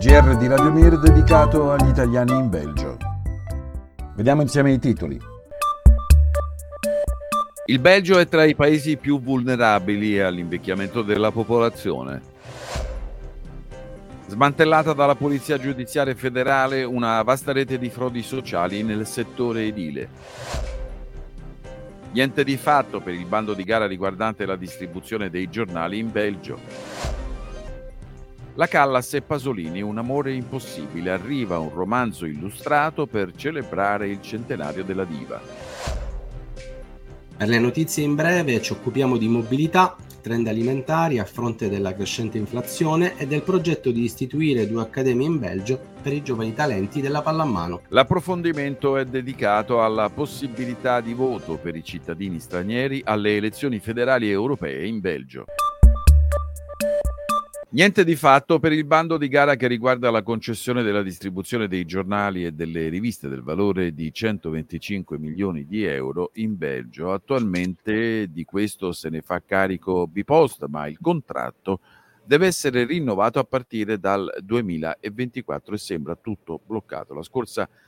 souvenir dedicato agli italiani in Belgio. Vediamo insieme i titoli. Il Belgio è tra i paesi più vulnerabili all'invecchiamento della popolazione. Smantellata dalla Polizia Giudiziaria Federale una vasta rete di frodi sociali nel settore edile. Niente di fatto per il bando di gara riguardante la distribuzione dei giornali in Belgio. La Callas e Pasolini, un amore impossibile, arriva un romanzo illustrato per celebrare il centenario della diva. Per le notizie in breve ci occupiamo di mobilità, trend alimentari a fronte della crescente inflazione e del progetto di istituire due accademie in Belgio per i giovani talenti della pallamano. L'approfondimento è dedicato alla possibilità di voto per i cittadini stranieri alle elezioni federali europee in Belgio. Niente di fatto per il bando di gara che riguarda la concessione della distribuzione dei giornali e delle riviste del valore di 125 milioni di euro in Belgio. Attualmente di questo se ne fa carico Bipost, ma il contratto deve essere rinnovato a partire dal 2024 e sembra tutto bloccato. La scorsa settimana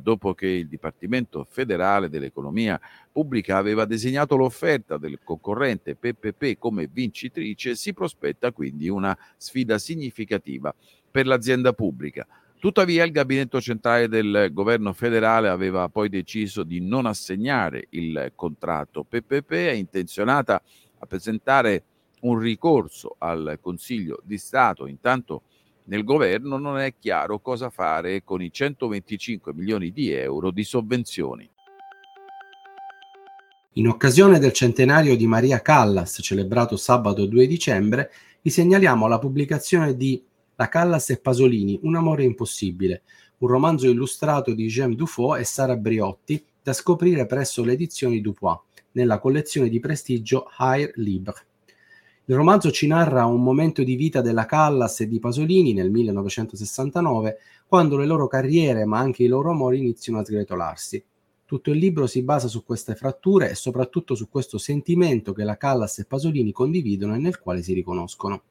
dopo che il Dipartimento federale dell'economia pubblica aveva designato l'offerta del concorrente PPP come vincitrice, si prospetta quindi una sfida significativa per l'azienda pubblica. Tuttavia il gabinetto centrale del governo federale aveva poi deciso di non assegnare il contratto. PPP è intenzionata a presentare un ricorso al Consiglio di Stato. Intanto nel governo non è chiaro cosa fare con i 125 milioni di euro di sovvenzioni. In occasione del centenario di Maria Callas, celebrato sabato 2 dicembre, vi segnaliamo la pubblicazione di La Callas e Pasolini, Un amore impossibile, un romanzo illustrato di Jean Dufault e Sara Briotti da scoprire presso le edizioni Dupois, nella collezione di prestigio Higher Libre. Il romanzo ci narra un momento di vita della Callas e di Pasolini nel 1969, quando le loro carriere, ma anche i loro amori iniziano a sgretolarsi. Tutto il libro si basa su queste fratture e soprattutto su questo sentimento che la Callas e Pasolini condividono e nel quale si riconoscono.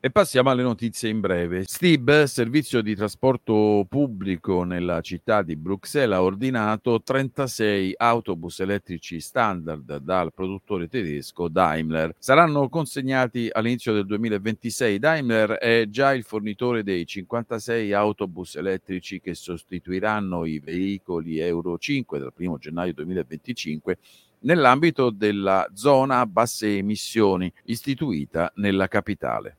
E passiamo alle notizie in breve. Stib, servizio di trasporto pubblico nella città di Bruxelles, ha ordinato 36 autobus elettrici standard dal produttore tedesco Daimler. Saranno consegnati all'inizio del 2026. Daimler è già il fornitore dei 56 autobus elettrici che sostituiranno i veicoli Euro 5 dal 1 gennaio 2025 nell'ambito della zona a basse emissioni istituita nella capitale.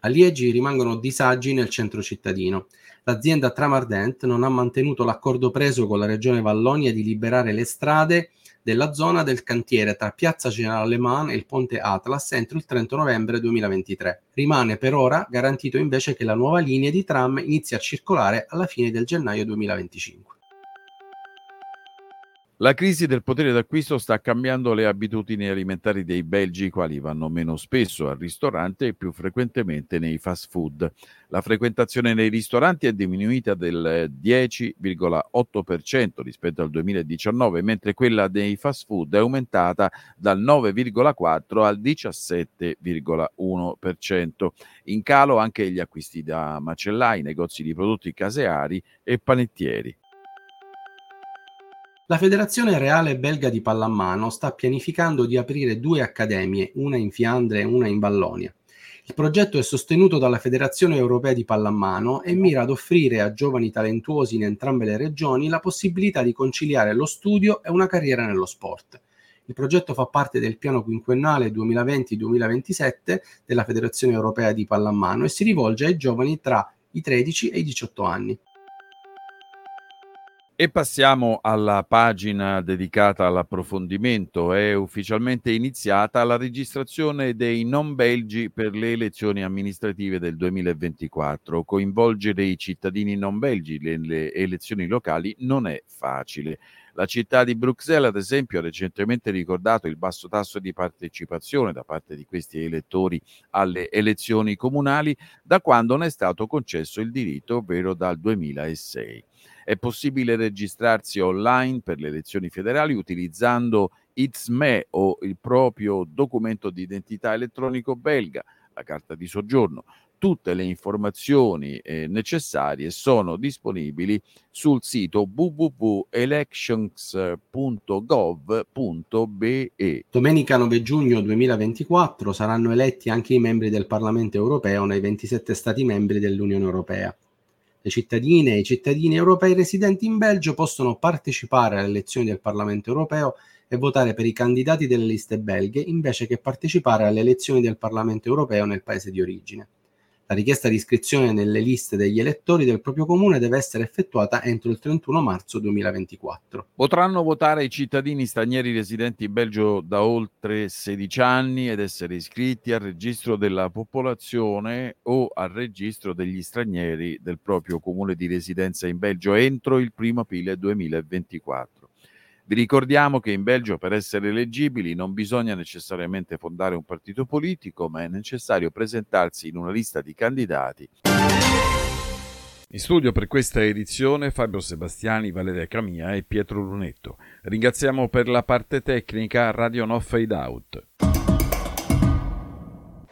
A Liegi rimangono disagi nel centro cittadino. L'azienda Tramardent non ha mantenuto l'accordo preso con la regione Vallonia di liberare le strade della zona del cantiere tra Piazza General Alemán e il ponte Atlas entro il 30 novembre 2023. Rimane per ora garantito invece che la nuova linea di tram inizi a circolare alla fine del gennaio 2025. La crisi del potere d'acquisto sta cambiando le abitudini alimentari dei belgi, i quali vanno meno spesso al ristorante e più frequentemente nei fast food. La frequentazione nei ristoranti è diminuita del 10,8% rispetto al 2019, mentre quella dei fast food è aumentata dal 9,4 al 17,1%. In calo anche gli acquisti da macellai, negozi di prodotti caseari e panettieri. La Federazione Reale Belga di Pallamano sta pianificando di aprire due accademie, una in Fiandre e una in Vallonia. Il progetto è sostenuto dalla Federazione Europea di Pallamano e mira ad offrire a giovani talentuosi in entrambe le regioni la possibilità di conciliare lo studio e una carriera nello sport. Il progetto fa parte del piano quinquennale 2020-2027 della Federazione Europea di Pallamano e si rivolge ai giovani tra i 13 e i 18 anni. E passiamo alla pagina dedicata all'approfondimento. È ufficialmente iniziata la registrazione dei non belgi per le elezioni amministrative del 2024. Coinvolgere i cittadini non belgi nelle elezioni locali non è facile. La città di Bruxelles, ad esempio, ha recentemente ricordato il basso tasso di partecipazione da parte di questi elettori alle elezioni comunali da quando ne è stato concesso il diritto, ovvero dal 2006. È possibile registrarsi online per le elezioni federali utilizzando ITSME o il proprio documento di identità elettronico belga. la carta di soggiorno. Tutte le informazioni eh, necessarie sono disponibili sul sito www.elections.gov.be. Domenica 9 giugno 2024 saranno eletti anche i membri del Parlamento europeo nei 27 Stati membri dell'Unione Europea. Le cittadine e i cittadini europei residenti in Belgio possono partecipare alle elezioni del Parlamento europeo e votare per i candidati delle liste belghe invece che partecipare alle elezioni del Parlamento europeo nel paese di origine. La richiesta di iscrizione nelle liste degli elettori del proprio comune deve essere effettuata entro il 31 marzo 2024. Potranno votare i cittadini stranieri residenti in Belgio da oltre 16 anni ed essere iscritti al registro della popolazione o al registro degli stranieri del proprio comune di residenza in Belgio entro il 1 aprile 2024. Vi ricordiamo che in Belgio per essere eleggibili non bisogna necessariamente fondare un partito politico, ma è necessario presentarsi in una lista di candidati. In studio per questa edizione Fabio Sebastiani, Valeria Camia e Pietro Lunetto. Ringraziamo per la parte tecnica Radio No Fade Out.